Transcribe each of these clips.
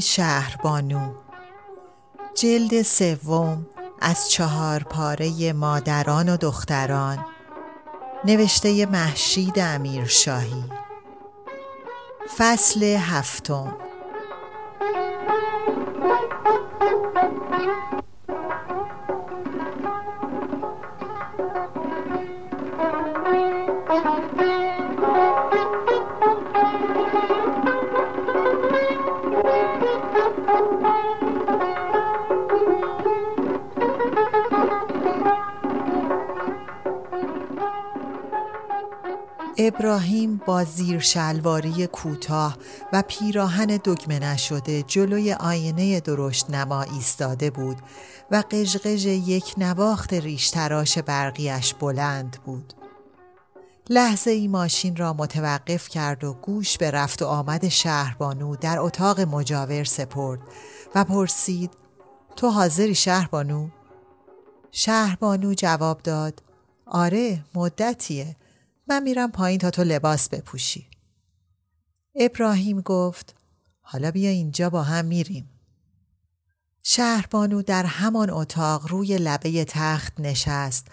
شهربانو جلد سوم از چهار پاره مادران و دختران. نوشته محشید امیرشاهی. فصل هفتم. ابراهیم با زیر شلواری کوتاه و پیراهن دگمه نشده جلوی آینه درشت نما ایستاده بود و قژقژ یک نواخت ریشتراش برقیش بلند بود. لحظه ای ماشین را متوقف کرد و گوش به رفت و آمد شهربانو در اتاق مجاور سپرد و پرسید تو حاضری شهربانو؟ شهربانو جواب داد آره مدتیه من میرم پایین تا تو لباس بپوشی. ابراهیم گفت حالا بیا اینجا با هم میریم. شهربانو در همان اتاق روی لبه تخت نشست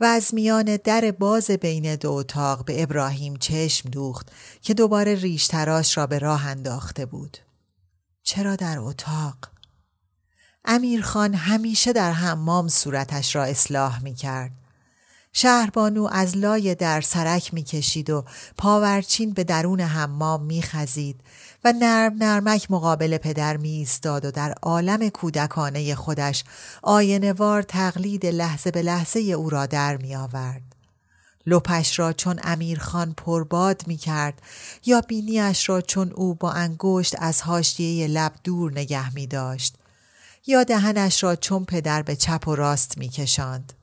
و از میان در باز بین دو اتاق به ابراهیم چشم دوخت که دوباره ریش تراش را به راه انداخته بود. چرا در اتاق؟ امیرخان همیشه در حمام صورتش را اصلاح می کرد. شهربانو از لای در سرک می‌کشید و پاورچین به درون حمام میخزید و نرم نرمک مقابل پدر می ایستاد و در عالم کودکانه خودش آینوار تقلید لحظه به لحظه او را در می آورد. لپش را چون امیرخان پرباد می کرد یا بینیش را چون او با انگشت از حاشیه لب دور نگه می داشت یا دهنش را چون پدر به چپ و راست می کشاند.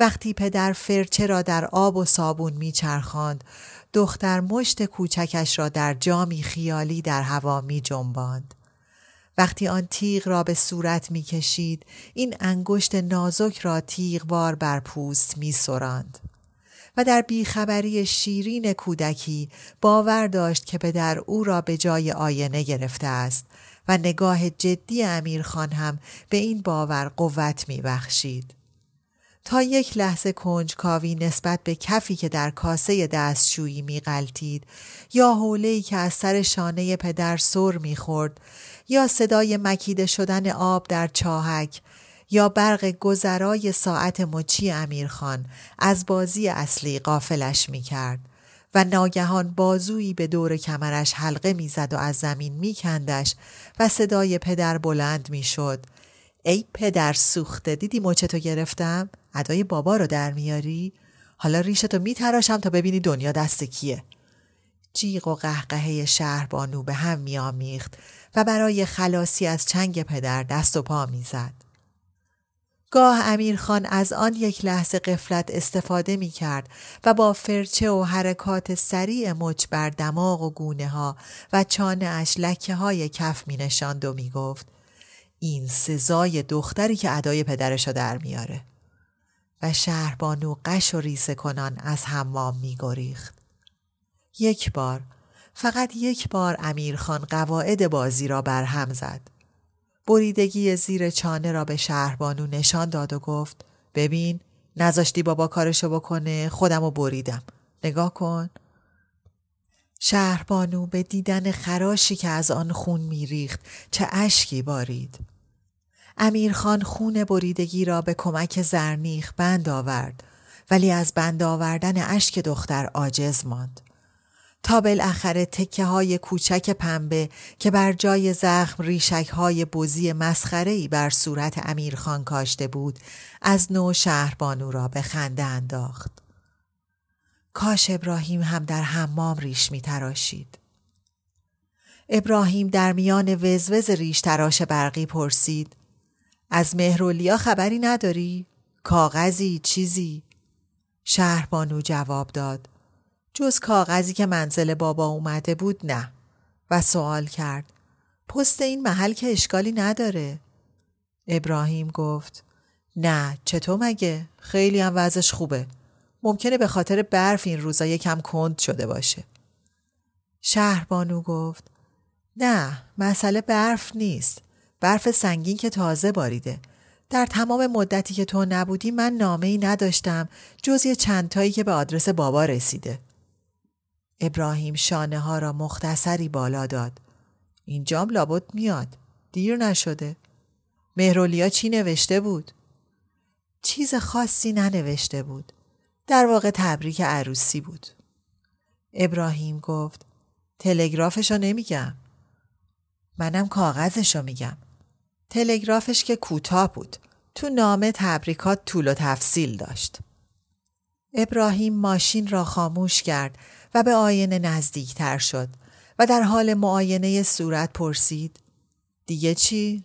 وقتی پدر فرچه را در آب و صابون میچرخاند دختر مشت کوچکش را در جامی خیالی در هوا می جنباند. وقتی آن تیغ را به صورت می کشید این انگشت نازک را تیغوار بر پوست می سرند. و در بیخبری شیرین کودکی باور داشت که پدر او را به جای آینه گرفته است و نگاه جدی امیرخان هم به این باور قوت می بخشید. تا یک لحظه کنجکاوی نسبت به کفی که در کاسه دستشویی میغلطید یا حوله که از سر شانه پدر سر می‌خورد یا صدای مکیده شدن آب در چاهک یا برق گذرای ساعت مچی امیرخان از بازی اصلی قافلش می‌کرد و ناگهان بازویی به دور کمرش حلقه می‌زد و از زمین میکندش و صدای پدر بلند می‌شد. ای پدر سوخته دیدی مچتو گرفتم؟ ادای بابا رو در میاری؟ حالا ریشتو میتراشم تا ببینی دنیا دست کیه. جیغ و قهقهه شهر بانو به هم میآمیخت و برای خلاصی از چنگ پدر دست و پا می‌زد. گاه امیرخان از آن یک لحظه قفلت استفاده می کرد و با فرچه و حرکات سریع مچ بر دماغ و گونه ها و چانه اش لکه های کف می نشاند و می گفت این سزای دختری که ادای پدرشو در میاره. و شهربانو قش و ریسه کنان از حمام میگریخت یک بار فقط یک بار امیرخان قواعد بازی را بر هم زد. بریدگی زیر چانه را به شهربانو نشان داد و گفت ببین نذاشتی بابا کارشو بکنه خودمو بریدم. نگاه کن. شهربانو به دیدن خراشی که از آن خون میریخت چه اشکی بارید. امیرخان خون بریدگی را به کمک زرنیخ بند آورد ولی از بند آوردن اشک دختر عاجز ماند تا بالاخره تکه های کوچک پنبه که بر جای زخم ریشک های بزی مسخره بر صورت امیرخان کاشته بود از نو شهربانو را به خنده انداخت. کاش ابراهیم هم در حمام ریش می تراشید. ابراهیم در میان وزوز ریش تراش برقی پرسید از مهرولیا خبری نداری؟ کاغذی چیزی؟ شهربانو جواب داد. جز کاغذی که منزل بابا اومده بود نه. و سوال کرد. پست این محل که اشکالی نداره. ابراهیم گفت. نه چطور مگه؟ خیلی هم وضعش خوبه. ممکنه به خاطر برف این روزا یکم کند شده باشه. شهربانو گفت. نه مسئله برف نیست. برف سنگین که تازه باریده در تمام مدتی که تو نبودی من نامه ای نداشتم جز یه چندتایی که به آدرس بابا رسیده ابراهیم شانه ها را مختصری بالا داد. اینجام لابد میاد. دیر نشده. مهرولیا چی نوشته بود؟ چیز خاصی ننوشته بود. در واقع تبریک عروسی بود. ابراهیم گفت تلگرافشو نمیگم. منم کاغذشو میگم. تلگرافش که کوتاه بود. تو نامه تبریکات طول و تفصیل داشت. ابراهیم ماشین را خاموش کرد و به آینه نزدیکتر شد و در حال معاینه صورت پرسید دیگه چی؟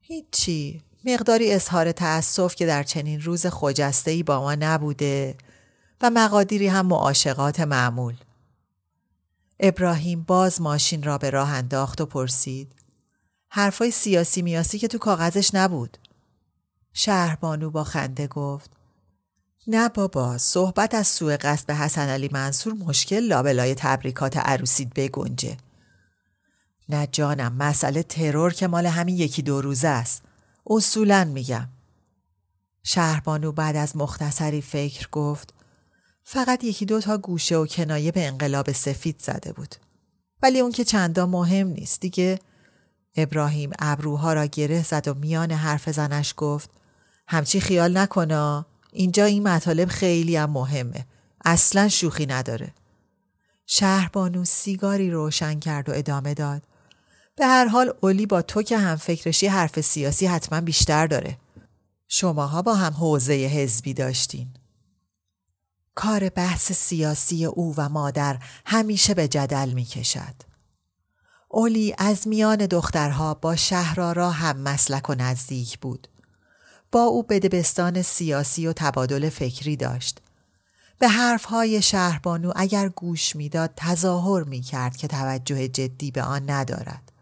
هیچی مقداری اظهار تأسف که در چنین روز خجسته با ما نبوده و مقادیری هم معاشقات معمول ابراهیم باز ماشین را به راه انداخت و پرسید حرفای سیاسی میاسی که تو کاغذش نبود. شهربانو با خنده گفت نه بابا صحبت از سوء قصد به حسن علی منصور مشکل لابلای تبریکات عروسید بگنجه. نه جانم مسئله ترور که مال همین یکی دو روزه است. اصولا میگم. شهربانو بعد از مختصری فکر گفت فقط یکی دو تا گوشه و کنایه به انقلاب سفید زده بود. ولی اون که چندا مهم نیست دیگه ابراهیم ابروها را گره زد و میان حرف زنش گفت همچی خیال نکنه اینجا این مطالب خیلی هم مهمه. اصلا شوخی نداره. شهربانو سیگاری روشن کرد و ادامه داد. به هر حال اولی با تو که هم فکرشی حرف سیاسی حتما بیشتر داره. شماها با هم حوزه حزبی داشتین. کار بحث سیاسی او و مادر همیشه به جدل می کشد. اولی از میان دخترها با شهرارا هم مسلک و نزدیک بود. با او بدبستان سیاسی و تبادل فکری داشت. به حرفهای شهربانو اگر گوش می‌داد تظاهر می کرد که توجه جدی به آن ندارد.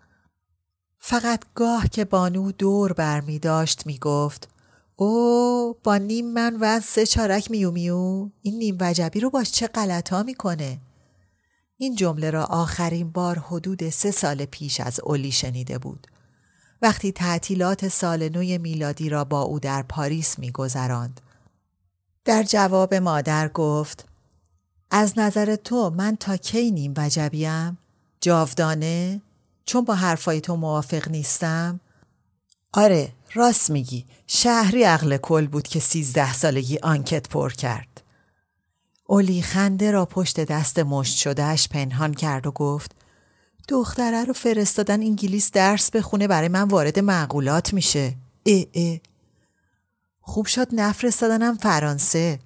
فقط گاه که بانو دور بر می داشت می گفت او با نیم من و سه چارک میو میو این نیم وجبی رو باش چه غلطا می‌کنه این جمله را آخرین بار حدود سه سال پیش از اولی شنیده بود وقتی تعطیلات سال نوی میلادی را با او در پاریس میگذراند. در جواب مادر گفت از نظر تو من تا کی نیم وجبیم؟ جاودانه؟ چون با حرفای تو موافق نیستم؟ آره راست میگی شهری عقل کل بود که سیزده سالگی آنکت پر کرد. اولی خنده را پشت دست مشت شدهش پنهان کرد و گفت دختره رو فرستادن انگلیس درس بخونه برای من وارد معقولات میشه. اه اه. خوب شد نفرستادنم فرانسه.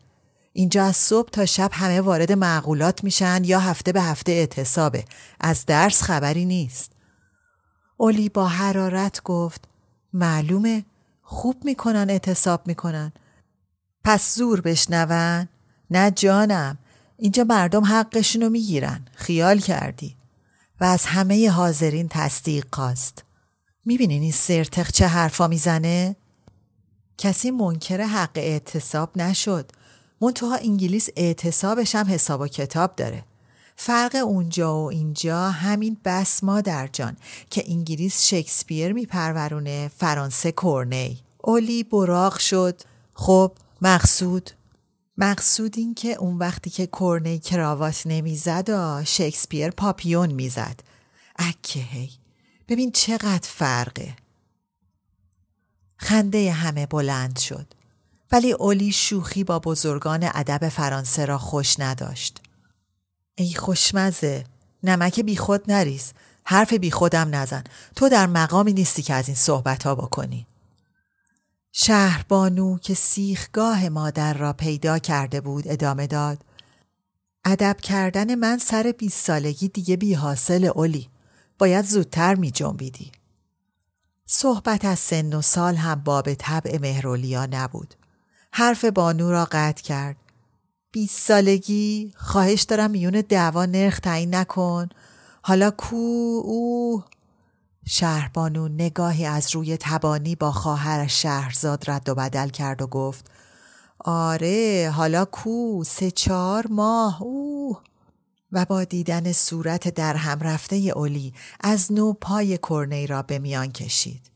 اینجا از صبح تا شب همه وارد معقولات میشن یا هفته به هفته اعتصابه. از درس خبری نیست. اولی با حرارت گفت معلومه خوب می‌کنن اعتصاب می‌کنن. پس زور بشنون. نه جانم اینجا مردم حقشونو می‌گیرن خیال کردی و از همه حاضرین تصدیق خواست. می‌بینین این سرتق چه حرفا می‌زنه؟ کسی منکر حق اعتصاب نشد. منتها انگلیس اعتصابش هم حساب و کتاب داره. فرق اونجا و اینجا همین بس مادر جان که انگلیس شکسپیر میپرورونه فرانسه کورنی اولی براق شد خب مقصود مقصود این که اون وقتی که کورنی کراوات نمی‌زد و شکسپیر پاپیون می‌زد. اکه هی. ببین چقدر فرقه. خنده همه بلند شد. ولی اولی شوخی با بزرگان ادب فرانسه را خوش نداشت. ای خوشمزه نمک بیخود نریز. حرف بیخودم نزن. تو در مقامی نیستی که از این صحبت ها بکنی. شهربانو که سیخگاه مادر را پیدا کرده بود ادامه داد ادب کردن من سر بیست سالگی دیگه بی حاصل اولی باید زودتر می جنبیدی. صحبت از سن و سال هم باب طبع مهرولیا نبود. حرف بانو را قطع کرد. بیست سالگی خواهش دارم میون دعوا نرخ تعیین نکن. حالا کو او شهربانو نگاهی از روی تبانی با خواهر شهرزاد رد و بدل کرد و گفت آره حالا کو سه چهار ماه او و با دیدن صورت در هم رفته اولی از نو پای کرنی را به میان کشید.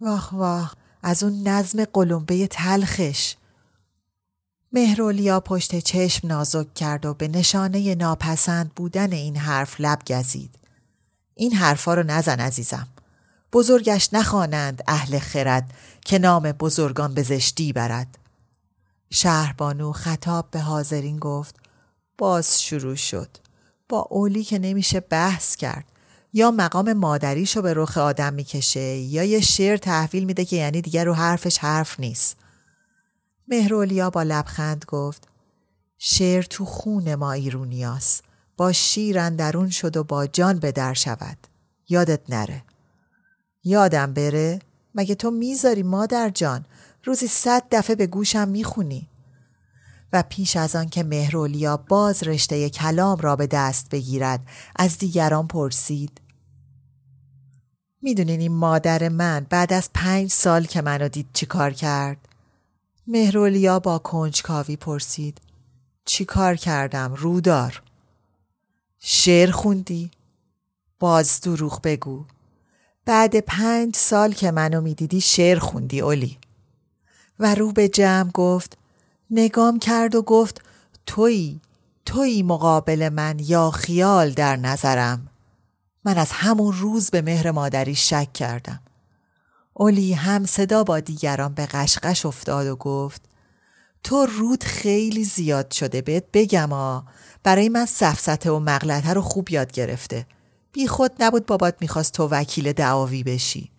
واه واه از اون نظم قلمبه تلخش. مهرولیا پشت چشم نازک کرد و به نشانه ناپسند بودن این حرف لب گزید. این حرفا رو نزن عزیزم. بزرگش نخوانند اهل خرد که نام بزرگان به زشتی برد. شهربانو خطاب به حاضرین گفت باز شروع شد. با اولی که نمیشه بحث کرد یا مقام مادریشو به رخ آدم می‌کشه یا یه شعر تحویل میده که یعنی دیگر رو حرفش حرف نیست مهرولیا با لبخند گفت شعر تو خون ما ایرونیاست با شیر اندرون شد و با جان به در شود. یادت نره. یادم بره. مگه تو می‌ذاری مادر جان؟ روزی صد دفعه به گوشم می‌خونی. و پیش از آن که مهرولیا باز رشته کلام را به دست بگیرد از دیگران پرسید. می‌دونین این مادر من بعد از پنج سال که منو دید چی کار کرد؟ مهرولیا با کنجکاوی پرسید. چی کار کردم رودار؟ شعر خوندی؟ باز دروغ بگو. بعد پنج سال که منو می‌دیدی شعر خوندی اولی. و رو به جمع گفت نگام کرد و گفت تویی تویی مقابل من یا خیال در نظرم. من از همون روز به مهر مادری شک کردم. اولی هم صدا با دیگران به قشقش افتاد و گفت تو رود خیلی زیاد شده بهت بگم آ برای من سفسته و مغلطه رو خوب یاد گرفته بی خود نبود بابات می‌خواست تو وکیل دعاوی بشی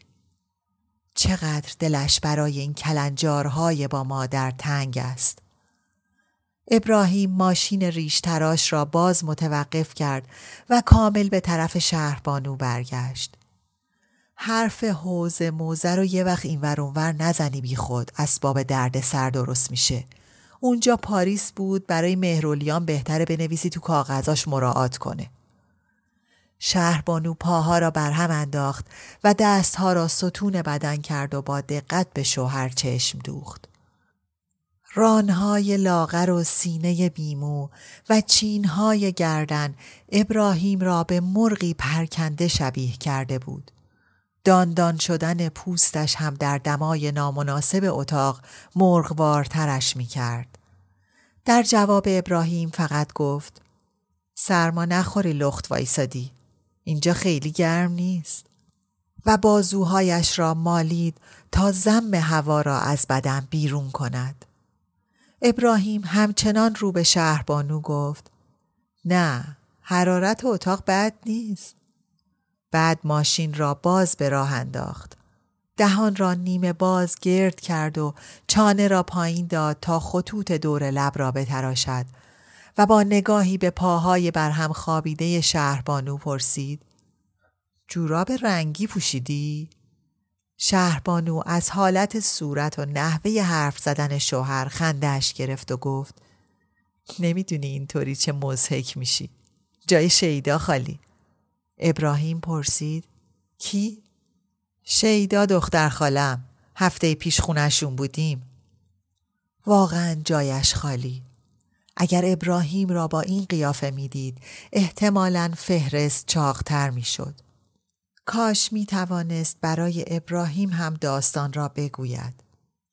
چقدر دلش برای این کلنجارهای با مادر تنگ است. ابراهیم ماشین ریش تراش را باز متوقف کرد و کامل به طرف شهربانو برگشت. حرف حوز موزه رو یه وقت این ور نزنی بی خود اسباب درد سر درست میشه. اونجا پاریس بود برای مهرولیان بهتره بنویسی تو کاغذاش مراعات کنه. شهربانو پاها را بر هم انداخت و دستها را ستون بدن کرد و با دقت به شوهر چشم دوخت. رانهای لاغر و سینه بیمو و چینهای گردن ابراهیم را به مرغی پرکنده شبیه کرده بود. داندان شدن پوستش هم در دمای نامناسب اتاق مرغوارترش می کرد. در جواب ابراهیم فقط گفت سرما نخوری لخت وایسادی اینجا خیلی گرم نیست. و بازوهایش را مالید تا زم هوا را از بدن بیرون کند. ابراهیم همچنان رو به شهربانو گفت نه حرارت اتاق بد نیست. بعد ماشین را باز به راه انداخت. دهان را نیمه باز گرد کرد و چانه را پایین داد تا خطوط دور لب را بتراشد و با نگاهی به پاهای برهم خوابیده شهربانو پرسید جوراب رنگی پوشیدی؟ شهربانو از حالت صورت و نحوه حرف زدن شوهر خندش گرفت و گفت نمی‌دونی اینطوری چه مزهک میشی. جای شیدا خالی. ابراهیم پرسید کی؟ شیدا دختر خالم هفته پیش خونشون بودیم واقعا جایش خالی اگر ابراهیم را با این قیافه می‌دید احتمالا فهرست چاقتر می‌شد. کاش می توانست برای ابراهیم هم داستان را بگوید.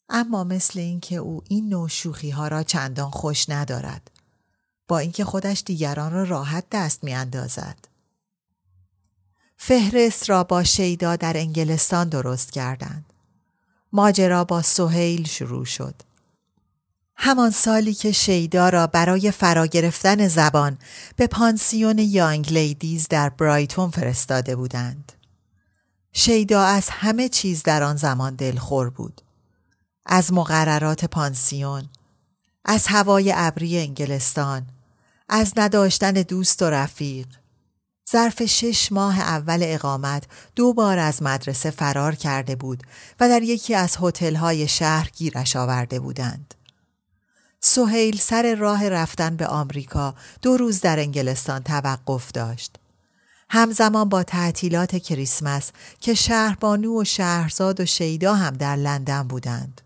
اما مثل اینکه او این نوع شوخی ها را چندان خوش ندارد با اینکه خودش دیگران را راحت دست می اندازد. فهرست را با شیدا در انگلستان درست کردند. ماجرا با سهیل شروع شد. همان سالی که شیدا را برای فرا گرفتن زبان به پانسیون یانگ لیدیز در برایتون فرستاده بودند. شیدا از همه چیز در آن زمان دلخور بود. از مقررات پانسیون، از هوای ابری انگلستان، از نداشتن دوست و رفیق، ظرف شش ماه اول اقامت دو بار از مدرسه فرار کرده بود و در یکی از هتل‌های شهر گیرش آورده بودند. سهیل سر راه رفتن به آمریکا دو روز در انگلستان توقف داشت. همزمان با تعطیلات کریسمس که شهربانو و شهرزاد و شیدا هم در لندن بودند.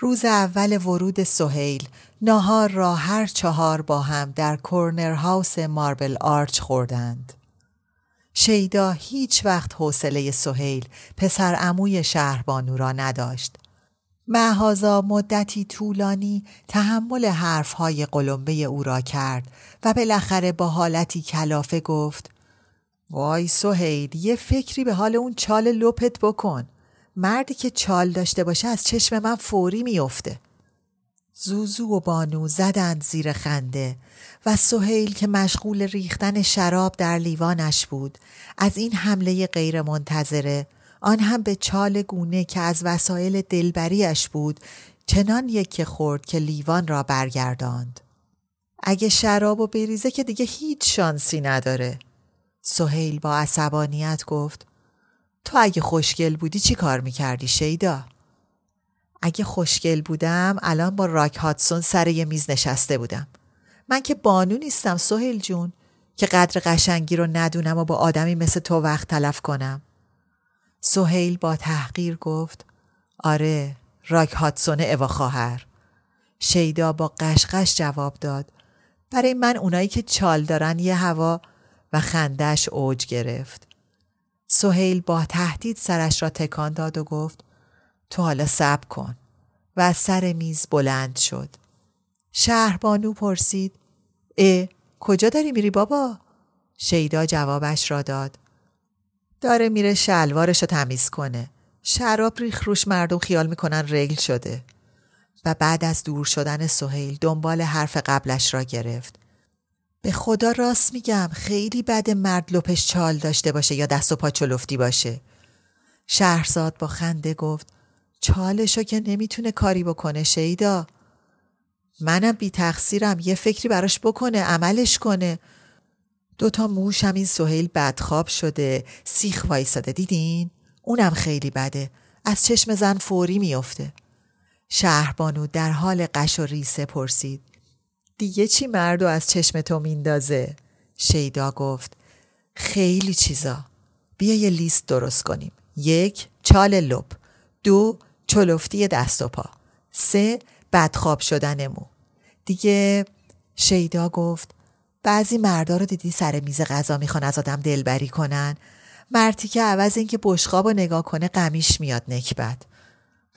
روز اول ورود سهیل ناهار را هر چهار با هم در کورنر هاوس ماربل آرچ خوردند. شیدا هیچ وقت حوصله سهیل پسر عموی شهربانو را نداشت. معهازا مدتی طولانی تحمل حرفهای قلمبه او را کرد و بالاخره با حالتی کلافه گفت وای سهیل یه فکری به حال اون چال لپت بکن. مردی که چال داشته باشه از چشم من فوری میافته. زوزو و بانو زدند زیر خنده و سهیل که مشغول ریختن شراب در لیوانش بود از این حمله غیر منتظره آن هم به چال گونه که از وسایل دلبریش بود چنان یک خورد که لیوان را برگرداند. اگه شراب و بریزه که دیگه هیچ شانسی نداره. سهیل با عصبانیت گفت تو اگه خوشگل بودی چی کار می‌کردی شیدا؟ اگه خوشگل بودم الان با راک هاتسون سر یه میز نشسته بودم. من که بانو نیستم سهیل جون که قدر قشنگی رو ندونم و با آدمی مثل تو وقت تلف کنم. سهیل با تحقیر گفت آره راک هاتسون اوا خواهر. شیدا با قشقش جواب داد برای من اونایی که چال دارن یه هوا و خندش اوج گرفت. سهیل با تهدید سرش را تکان داد و گفت تو حالا صبر کن و از سر میز بلند شد. شهربانو پرسید اه کجا داری میری بابا؟ شیدا جوابش را داد. داره میره شلوارش رو تمیز کنه. شراب ریخ روش مردم خیال می‌کنن رگل شده. و بعد از دور شدن سهیل دنبال حرف قبلش را گرفت. به خدا راست میگم خیلی بد مرد لپش چال داشته باشه یا دست و پا چلفتی باشه. شهرزاد با خنده گفت چالشو که نمی‌تونه کاری بکنه شیدا. منم بی تقصیرم یه فکری براش بکنه عملش کنه. دوتا موش هم این سهیل بدخواب شده سیخ وایساده دیدین؟ اونم خیلی بده. از چشم زن فوری میافته. شهربانو در حال قش و ریسه پرسید. دیگه چی مردو از چشم تو میندازه؟ شیدا گفت خیلی چیزا. بیا یه لیست درست کنیم. یک چال لب. دو چلفتی دست و پا. سه بدخواب شدن مو. دیگه شیدا گفت بعضی مردا رو دیدی سر میز غذا می‌خوان از آدم دلبری کنن مرتی که عوض اینکه بشقاب و نگاه کنه قمیش میاد نکبت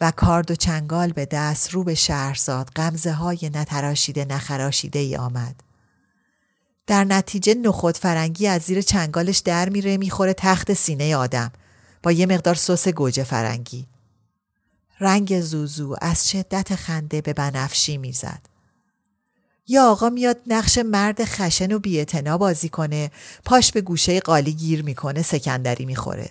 و کارد و چنگال به دست رو به شهرزاد غمزه های نتراشیده نخراشیده ای آمد. در نتیجه نخود فرنگی از زیر چنگالش در میره می‌خوره تخت سینه آدم با یه مقدار سس گوجه فرنگی. رنگ زوزو از شدت خنده به بنفشی می‌زد. یا آقا میاد نقش مرد خشن و بیعتنا بازی کنه پاش به گوشه قالی گیر می‌کنه سکندری می‌خوره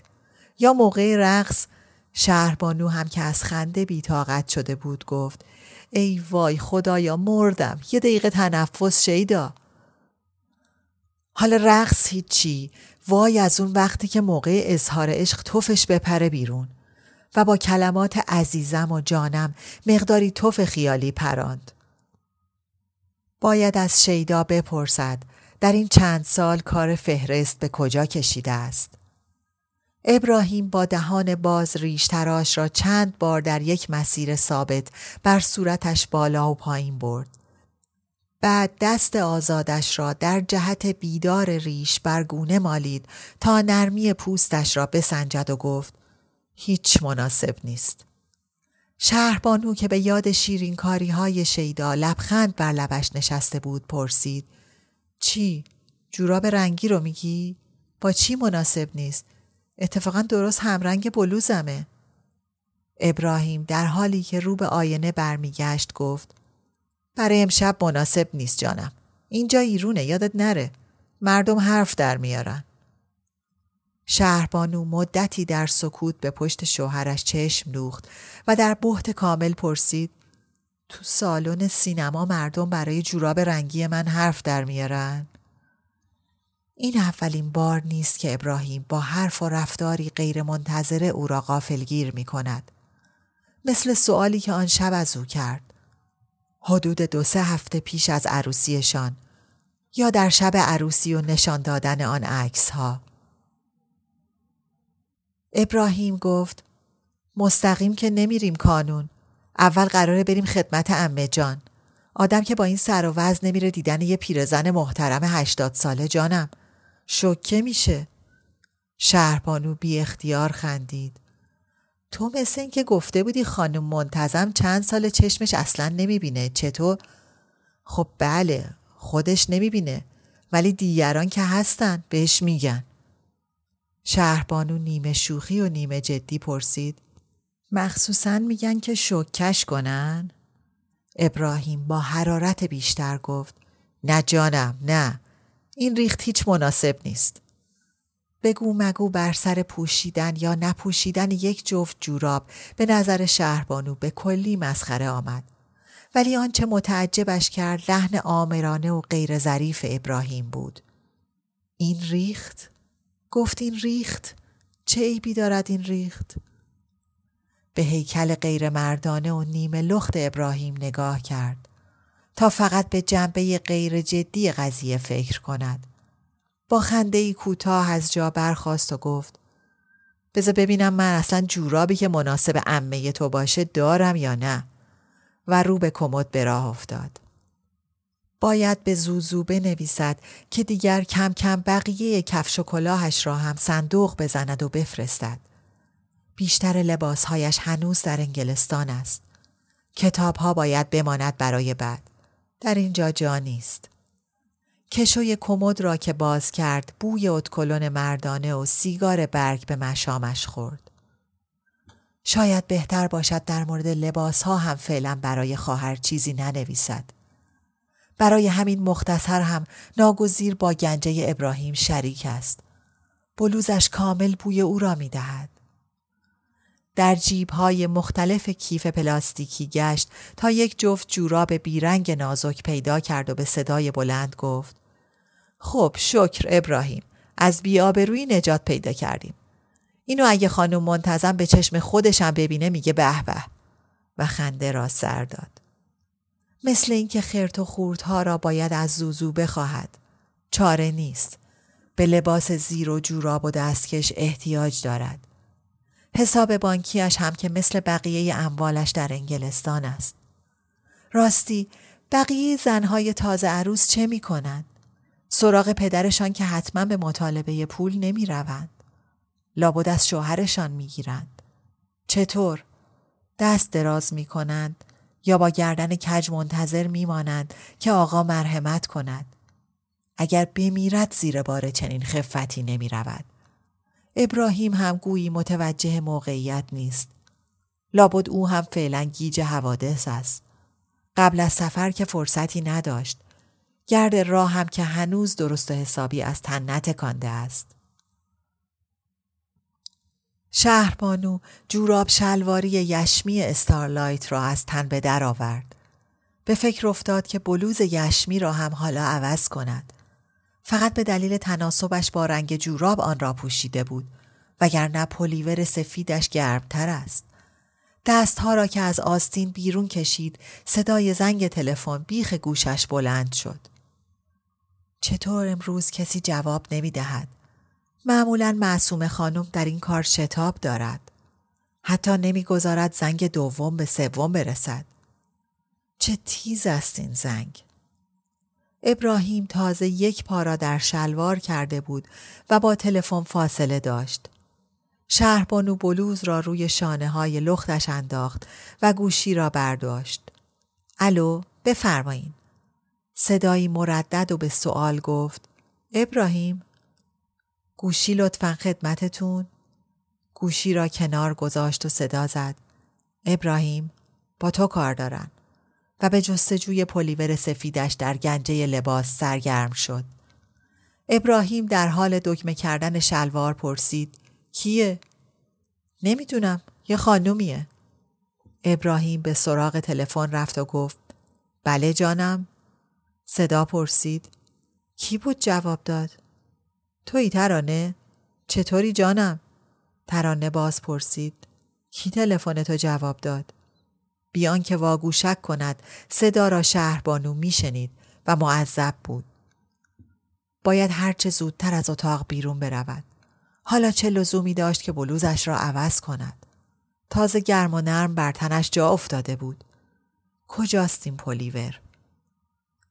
یا موقع رقص شهربانو هم که از خنده بیتاقت شده بود گفت ای وای خدایا مردم یه دقیقه تنفس شیدا. حالا رقص هیچی وای از اون وقتی که موقع اظهار عشق توفش بپره بیرون. و با کلمات عزیزم و جانم مقداری توف خیالی پراند. باید از شیدا بپرسد در این چند سال کار فهرست به کجا کشیده است؟ ابراهیم با دهان باز ریش تراش را چند بار در یک مسیر ثابت بر صورتش بالا و پایین برد. بعد دست آزادش را در جهت بیدار ریش برگونه مالید تا نرمی پوستش را بسنجد و گفت هیچ مناسب نیست. شهربانو که به یاد شیرین کاری های شیدا لبخند بر لبش نشسته بود پرسید چی؟ جوراب رنگی رو میگی؟ با چی مناسب نیست؟ اتفاقا درست همرنگ بلوزمه. ابراهیم در حالی که رو به آینه برمیگشت گفت برای امشب مناسب نیست جانم. اینجا ایرونه یادت نره. مردم حرف در میارن. شهربانو مدتی در سکوت به پشت شوهرش چشم دوخت و در بحت کامل پرسید تو سالن سینما مردم برای جوراب رنگی من حرف در میارن؟ این اولین بار نیست که ابراهیم با حرف و رفتاری غیرمنتظره او را غافلگیر می کند. مثل سوالی که آن شب از او کرد. حدود دو سه هفته پیش از عروسیشان یا در شب عروسی و نشان دادن آن عکس ها. ابراهیم گفت مستقیم که نمیریم کانون. اول قراره بریم خدمت امه جان. آدم که با این سر و وز نمیره دیدن یه پیرزن محترم هشتاد ساله جانم. شکه میشه. شهربانو بی اختیار خندید. تو مثل این که گفته بودی خانم منتظم چند سال چشمش اصلا نمی‌بینه. چطور؟ خب بله خودش نمی‌بینه. ولی دیگران که هستن بهش میگن. شهربانو نیمه شوخی و نیمه جدی پرسید. مخصوصا میگن که شکش کنن؟ ابراهیم با حرارت بیشتر گفت نه جانم نه این ریخت هیچ مناسب نیست. بگو مگو بر سر پوشیدن یا نپوشیدن یک جفت جوراب به نظر شهربانو به کلی مسخره آمد. ولی آنچه متعجبش کرد لحن آمرانه و غیر ظریف ابراهیم بود. این ریخت؟ گفت این ریخت؟ چه عیبی دارد این ریخت؟ به هیکل غیر مردانه و نیمه لخت ابراهیم نگاه کرد. تا فقط به جنبه غیر جدی قضیه فکر کند. با خنده ای کوتاه از جا برخواست و گفت بذار ببینم من اصلا جورابی که مناسب امه تو باشه دارم یا نه و رو به کمد به راه افتاد. باید به زوزو بنویسد که دیگر کم کم بقیه کفش و کلاهش را هم صندوق بزند و بفرستد. بیشتر لباسهایش هنوز در انگلستان است. کتابها باید بماند برای بعد. در اینجا جا نیست. کشوی کمد را که باز کرد بوی اتکلون مردانه و سیگار برگ به مشامش خورد. شاید بهتر باشد در مورد لباس ها هم فعلا برای خواهر چیزی ننویسد. برای همین مختصر هم ناگزیر با گنجه ابراهیم شریک است. بلوزش کامل بوی او را می دهد. در های مختلف کیف پلاستیکی گشت تا یک جفت جوراب بیرنگ نازک پیدا کرد و به صدای بلند گفت خب شکر ابراهیم از بیابروی نجات پیدا کردیم. اینو اگه خانم منتظم به چشم خودشم ببینه میگه به به. و خنده را سر داد. مثل اینکه خرت و خوردها را باید از زوزو بخواهد. چاره نیست. به لباس زیر و جوراب و دستکش احتیاج دارد. حساب بانکیش هم که مثل بقیه اموالش در انگلستان است. راستی بقیه زنهای تازه عروس چه می کنند؟ سراغ پدرشان که حتما به مطالبه پول نمی روند. لابد از شوهرشان می گیرند. چطور؟ دست دراز می کنند یا با گردن کج منتظر می مانند که آقا مرحمت کند. اگر بمیرد زیر بار چنین خفتی نمی رود. ابراهیم هم گویی متوجه موقعیت نیست. لابد او هم فعلا گیج حوادث است. قبل از سفر که فرصتی نداشت. گرد راه هم که هنوز درست و حسابی از تن نتکانده است. شهربانو جوراب شلواری یشمی استارلایت را از تن به در آورد. به فکر افتاد که بلوز یشمی را هم حالا عوض کند. فقط به دلیل تناسبش با رنگ جوراب آن را پوشیده بود وگرنه پلیور سفیدش گرمتر است. دستها را که از آستین بیرون کشید صدای زنگ تلفن بیخ گوشش بلند شد. چطور امروز کسی جواب نمی دهد؟ معمولا معصوم خانم در این کار شتاب دارد. حتی نمی‌گذارد زنگ دوم به سوم برسد. چه تیز است این زنگ. ابراهیم تازه یک پارا در شلوار کرده بود و با تلفن فاصله داشت. شهربانو بلوز را روی شانه های لختش انداخت و گوشی را برداشت. الو بفرمایین. صدایی مردد و به سوال گفت ابراهیم گوشی لطفا خدمتتون گوشی را کنار گذاشت و صدا زد ابراهیم با تو کار دارن و به جستجوی پلیور سفیدش در گنجه لباس سرگرم شد. ابراهیم در حال دکمه کردن شلوار پرسید کیه؟ نمی‌دونم یه خانومیه. ابراهیم به سراغ تلفن رفت و گفت بله جانم. صدا پرسید کی بود جواب داد؟ توی ترانه. چطوری جانم؟ ترانه باز پرسید کی تلفن تو جواب داد؟ بیان که واگوشک کند صدا را شهربانو میشنید و معذب بود. باید هرچه زودتر از اتاق بیرون برود. حالا چه لزومی داشت که بلوزش را عوض کند؟ تازه گرم و نرم بر تنش جا افتاده بود. کجاست این پلیور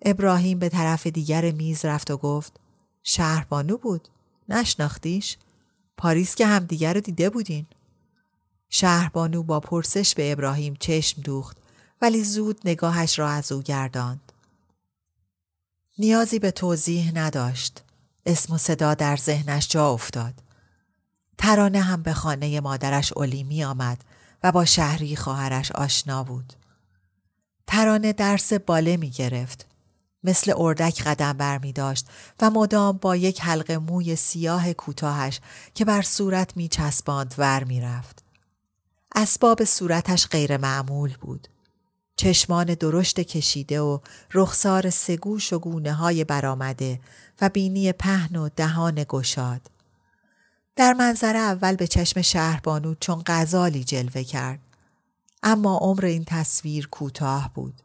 ابراهیم به طرف دیگر میز رفت و گفت شهربانو بود. نشناختیش؟ پاریس که همدیگر رو دیده بودین. شهربانو با پرسش به ابراهیم چشم دوخت ولی زود نگاهش را از او گرداند. نیازی به توضیح نداشت. اسم و صدا در ذهنش جا افتاد. ترانه هم به خانه مادرش اولی می آمد و با شهری خواهرش آشنا بود. ترانه درس باله می گرفت. مثل اردک قدم بر می داشت و مدام با یک حلقه موی سیاه کوتاهش که بر صورت می چسباند ور می رفت. اسباب صورتش غیر معمول بود. چشمان درشت کشیده و رخسار سگوش و گونه های برآمده و بینی پهن و دهان گشاد. در منظر اول به چشم شهربانو چون غزالی جلوه کرد. اما عمر این تصویر کوتاه بود.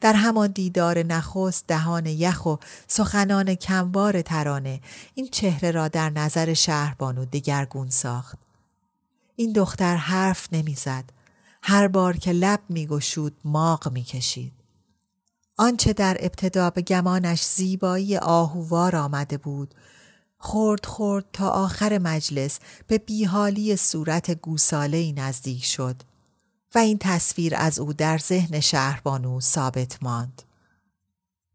در همان دیدار نخست دهان یخ و سخنان کمبار ترانه این چهره را در نظر شهربانو دگرگون ساخت. این دختر حرف نمی‌زد. هر بار که لب میگشود ماغ می‌کشید. آنچه در ابتدا به گمانش زیبایی آهووار آمده بود خورد خورد تا آخر مجلس به بیحالی صورت گوساله نزدیک شد و این تصویر از او در ذهن شهربانو ثابت ماند.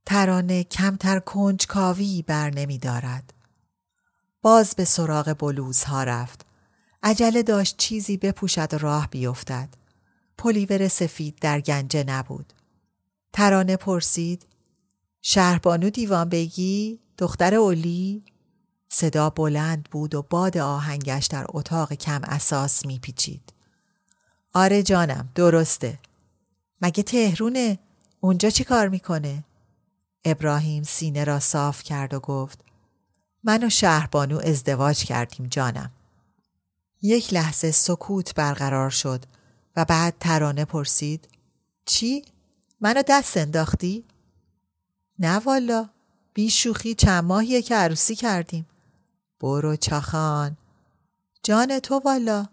ترانه کمتر کنجکاوی بر نمی دارد. باز به سراغ بلوزها رفت. عجله داشت چیزی بپوشد و راه بیفتد. پلیور سفید در گنجه نبود. ترانه پرسید شهربانو دیوان بگی؟ دختر اولی؟ صدا بلند بود و باد آهنگش در اتاق کم اساس میپیچید. آره جانم درسته. مگه تهرونه؟ اونجا چی کار می‌کنه؟ ابراهیم سینه را صاف کرد و گفت من و شهربانو ازدواج کردیم جانم. یک لحظه سکوت برقرار شد و بعد ترانه پرسید چی؟ منو دست انداختی؟ نه والا بی شوخی چند ماهیه که عروسی کردیم. برو چاخان. جان تو والا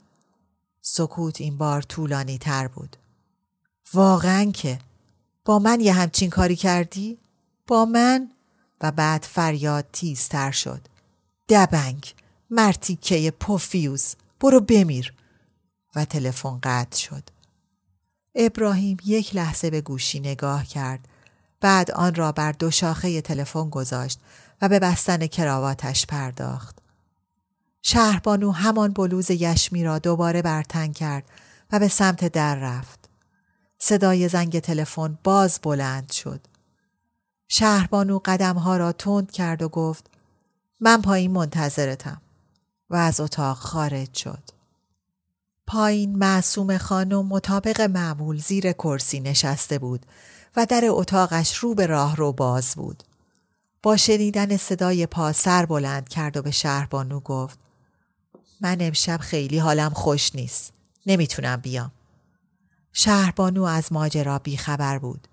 سکوت این بار طولانی تر بود. واقعا که با من یه همچین کاری کردی؟ با من؟ و بعد فریاد تیزتر شد. دبنگ مرتیکه پوفیوز برو بمیر و تلفن قطع شد. ابراهیم یک لحظه به گوشی نگاه کرد بعد آن را بر دو شاخه تلفن گذاشت و به بستن کراواتش پرداخت. شهربانو همان بلوز یشمی را دوباره برتن کرد و به سمت در رفت. صدای زنگ تلفن باز بلند شد. شهربانو قدمها را تند کرد و گفت من پایین منتظرتم و از اتاق خارج شد. پایین معصوم خانم مطابق معمول زیر کرسی نشسته بود و در اتاقش رو به راه رو باز بود. با شنیدن صدای پا سر بلند کرد و به شهربانو گفت من امشب خیلی حالم خوش نیست. نمی‌تونم بیام. شهربانو از ماجرا بیخبر بود.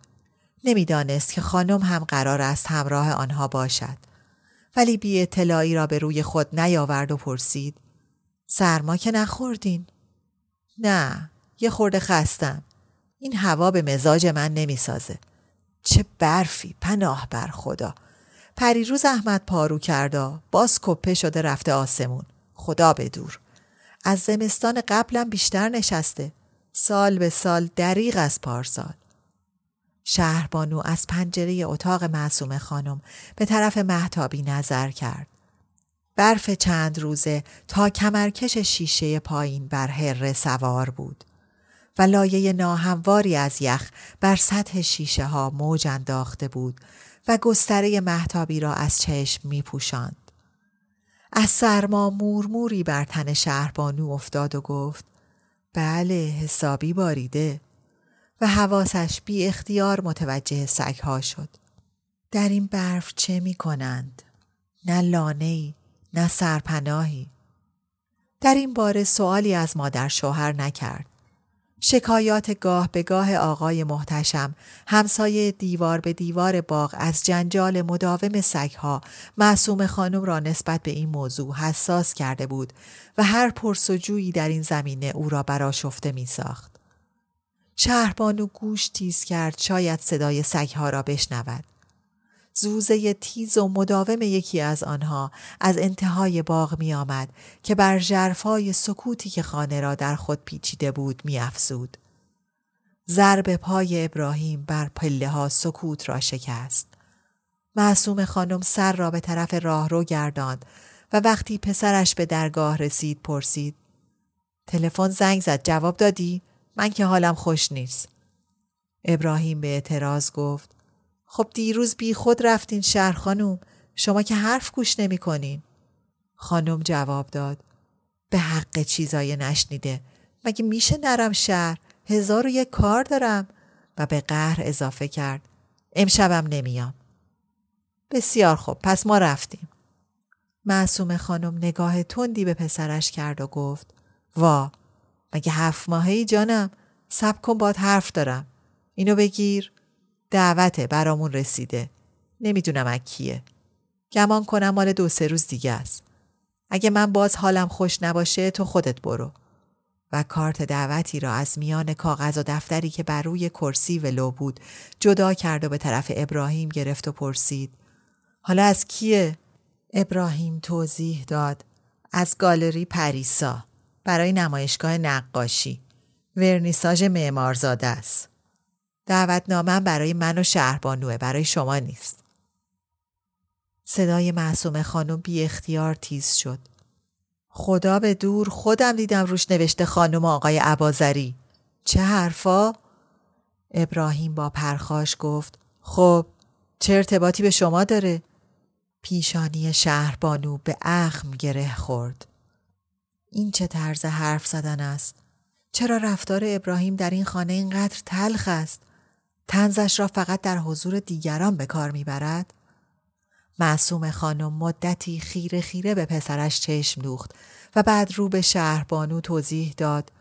نمی‌دانست که خانم هم قرار است همراه آنها باشد. ولی بی اطلاعی را به روی خود نیاورد و پرسید سرما که نخوردین؟ نه یه خورده خستم. این هوا به مزاج من نمی‌سازه. چه برفی پناه بر خدا. پریروز احمد پارو کردا باز کپه شده رفته آسمون. خدا بدور از زمستان قبلم بیشتر نشسته. سال به سال دریغ از پارسال. شهربانو از پنجره اتاق معصوم خانم به طرف محتابی نظر کرد. برف چند روزه تا کمرکش شیشه پایین بر هره سوار بود و لایه ناهمواری از یخ بر سطح شیشه ها موج انداخته بود و گستره محتابی را از چشم می پوشند. از سرما مورموری بر تن شهربانو افتاد و گفت بله حسابی باریده و حواسش بی اختیار متوجه سگها شد. در این برف چه می کنند؟ نه لانه نه سرپناهی. در این باره سوالی از مادر شوهر نکرد. شکایات گاه به گاه آقای محتشم همسایه دیوار به دیوار باغ از جنجال مداوم سگها معصوم خانم را نسبت به این موضوع حساس کرده بود و هر پرسجویی در این زمینه او را براشفته می ساخت. شهربانو گوش تیز کرد شاید صدای سگها را بشنود. زوزه تیز و مداوم یکی از آنها از انتهای باغ می آمد که بر جرفای سکوتی که خانه را در خود پیچیده بود می افزود. ضرب پای ابراهیم بر پله ها سکوت را شکست. معصوم خانم سر را به طرف راهرو گرداند و وقتی پسرش به درگاه رسید پرسید تلفن زنگ زد جواب دادی؟ من که حالم خوش نیست. ابراهیم به اعتراض گفت خب دیروز بی خود رفتین شهر خانوم شما که حرف گوش نمی کنین. خانم جواب داد به حق چیزای نشنیده مگه میشه نرم شهر هزار و یک کار دارم و به قهر اضافه کرد امشبم نمیام بسیار خوب پس ما رفتیم معصوم خانم نگاه تندی به پسرش کرد و گفت وا مگه هفت ماهی جانم سب کن باد حرف دارم اینو بگیر دعوته برامون رسیده. نمی‌دونم از کیه. گمان کنم مال دو سه روز دیگه است. اگه من باز حالم خوش نباشه تو خودت برو. و کارت دعوتی را از میان کاغذ و دفتری که بر روی کرسی ولو بود جدا کرد و به طرف ابراهیم گرفت و پرسید. حالا از کیه؟ ابراهیم توضیح داد. از گالری پریسا برای نمایشگاه نقاشی. ورنیساژ معمارزاده است. دعوتنامه برای من و شهربانوه برای شما نیست. صدای معصوم خانم بی اختیار تیز شد. خدا به دور خودم دیدم روش نوشته خانم آقای عبازری. چه حرفا؟ ابراهیم با پرخاش گفت خب چه ارتباطی به شما داره؟ پیشانی شهربانو به اخم گره خورد. این چه طرز حرف زدن است؟ چرا رفتار ابراهیم در این خانه اینقدر تلخ است؟ تنزش را فقط در حضور دیگران به کار می‌برد؟ معصوم خانم مدتی خیره خیره به پسرش چشم دوخت و بعد رو به شهربانو توضیح داد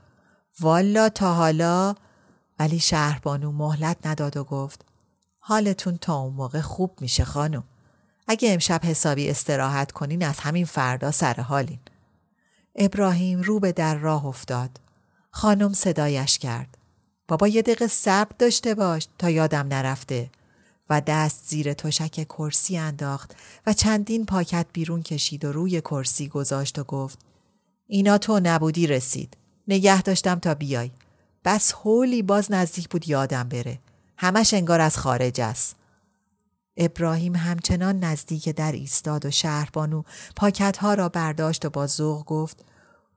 والا تا حالا ولی شهربانو مهلت نداد و گفت حالتون تا اون موقع خوب میشه خانم اگه امشب حسابی استراحت کنین از همین فردا سر حالین ابراهیم رو به در راه افتاد. خانم صدایش کرد. بابا یه دقیقه صبر داشته باش تا یادم نرفته. و دست زیر تشک کرسی انداخت و چندین پاکت بیرون کشید و روی کرسی گذاشت و گفت اینا تو نبودی رسید. نگه داشتم تا بیای. بس هولی باز نزدیک بود یادم بره. همش انگار از خارج است. ابراهیم همچنان نزدیک در ایستاد و شهربانو پاکت ها را برداشت و با ذوق گفت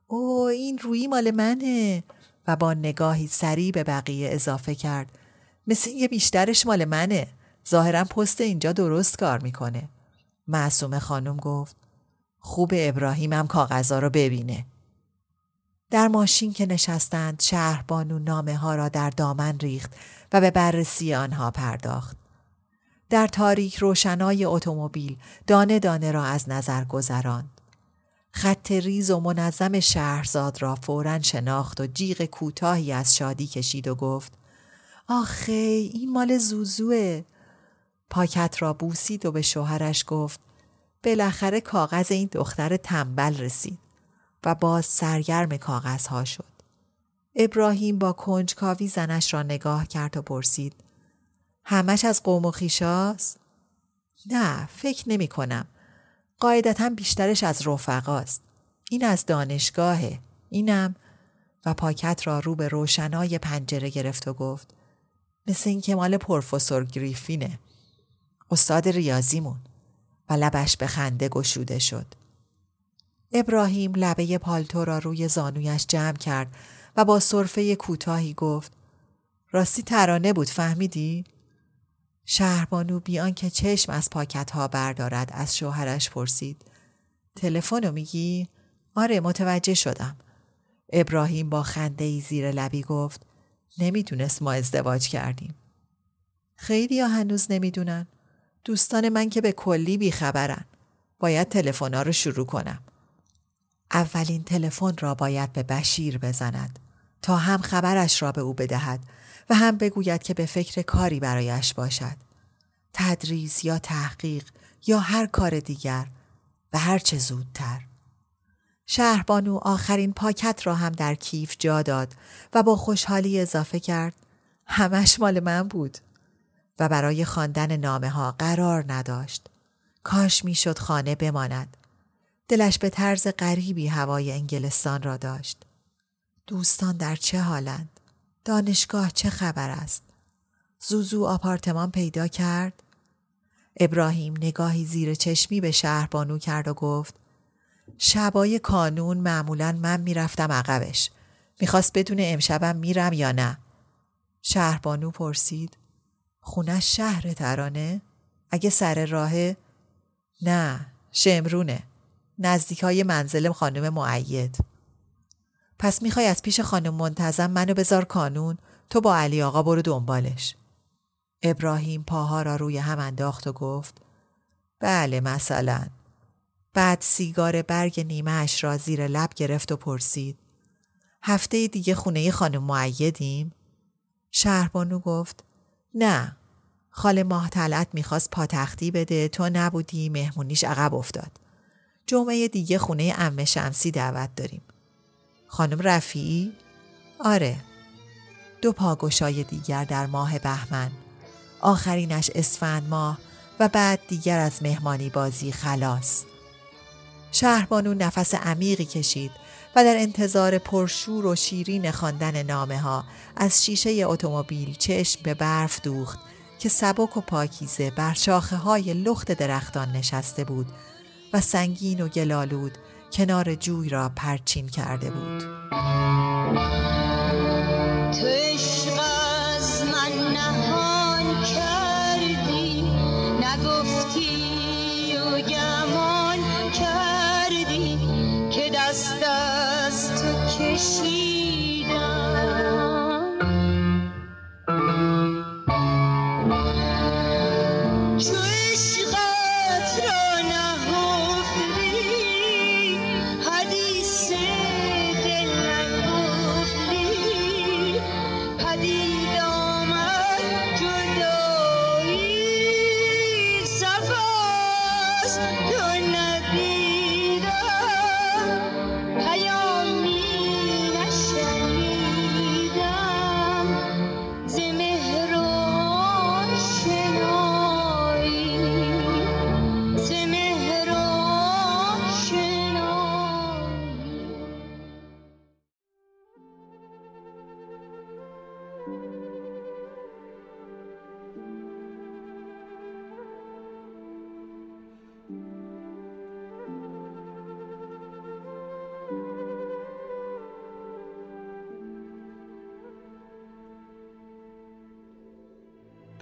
او این روی مال منه. و با نگاهی سریع به بقیه اضافه کرد مثل یه بیشترش مال منه. ظاهرا پست اینجا درست کار می‌کنه. معصوم خانم گفت خوب ابراهیمم کاغذا رو ببینه. در ماشین که نشستند شهربانو نامه ها را در دامن ریخت و به بررسی آنها پرداخت. در تاریک روشنای اتومبیل دانه دانه را از نظر گذراند. خط ریز و منظم شهرزاد را فورا شناخت و جیغ کوتاهی از شادی کشید و گفت آخه این مال زوزوه. پاکت را بوسید و به شوهرش گفت بالاخره کاغذ این دختر تنبل رسید و باز سرگرم کاغذها شد. ابراهیم با کنجکاوی زنش را نگاه کرد و پرسید همش از قوم و خیشاست؟ نه فکر نمی کنم قاعدتا بیشترش از رفقاست این از دانشگاهه اینم و پاکت را رو به روشنای پنجره گرفت و گفت مثل این که مال پروفسور گریفینه. استاد ریاضیمون و لبش به خنده گشوده شد. ابراهیم لبه پالتو را روی زانویش جمع کرد و با صرفه کوتاهی گفت راستی ترانه بود فهمیدی؟ شهربانو بیان که چشم از پاکت ها بردارد از شوهرش پرسید تلفن میگی؟ آره متوجه شدم. ابراهیم با خنده ای زیر لبی گفت نمی‌دونست ما ازدواج کردیم. خیلی ها هنوز نمی‌دونن. دوستان من که به کلی بیخبرن. باید تلفن رو شروع کنم. اولین تلفن را باید به بشیر بزند تا هم خبرش را به او بدهد و هم بگوید که به فکر کاری برایش باشد. تدریس یا تحقیق یا هر کار دیگر و هر چه زودتر. شهربانو آخرین پاکت را هم در کیف جا داد و با خوشحالی اضافه کرد همش مال من بود و برای خواندن نامه ها قرار نداشت. کاش می‌شد خانه بماند. دلش به طرز غریبی هوای انگلستان را داشت. دوستان در چه حالند؟ دانشگاه چه خبر است؟ زوزو آپارتمان پیدا کرد؟ ابراهیم نگاهی زیر چشمی به شهربانو کرد و گفت شبای کانون معمولا من می‌رفتم عقبش. می‌خواست بدون امشبم میرم یا نه. شهربانو پرسید. خونه شهر ترانه؟ اگه سر راهه؟ نه شمرونه. نزدیک های منزل خانم معید. پس می‌خوای از پیش خانم منتظم منو بذار کانون؟ تو با علی آقا برو دنبالش. ابراهیم پاها را روی هم انداخت و گفت بله مثلا. بعد سیگار برگ نیمهش را زیر لب گرفت و پرسید هفته دیگه خونه خانم معیدیم؟ شهربانو گفت نه. خاله ماه طلعت می‌خواست پاتختی بده تو نبودی مهمونیش عقب افتاد. جمعه دیگه خونه ام شمسی دعوت داریم. خانم رفیعی؟ آره. دو پاگشای دیگر در ماه بهمن. آخرینش اسفند ماه و بعد دیگر از مهمانی بازی خلاص. شهربانو نفس عمیقی کشید و در انتظار پرشور و شیرین خواندن نامه ها از شیشه اتومبیل چشم به برف دوخت که سبک و پاکیزه بر شاخه های لخت درختان نشسته بود و سنگین و گلالود کنار جوی را پرچین کرده بود.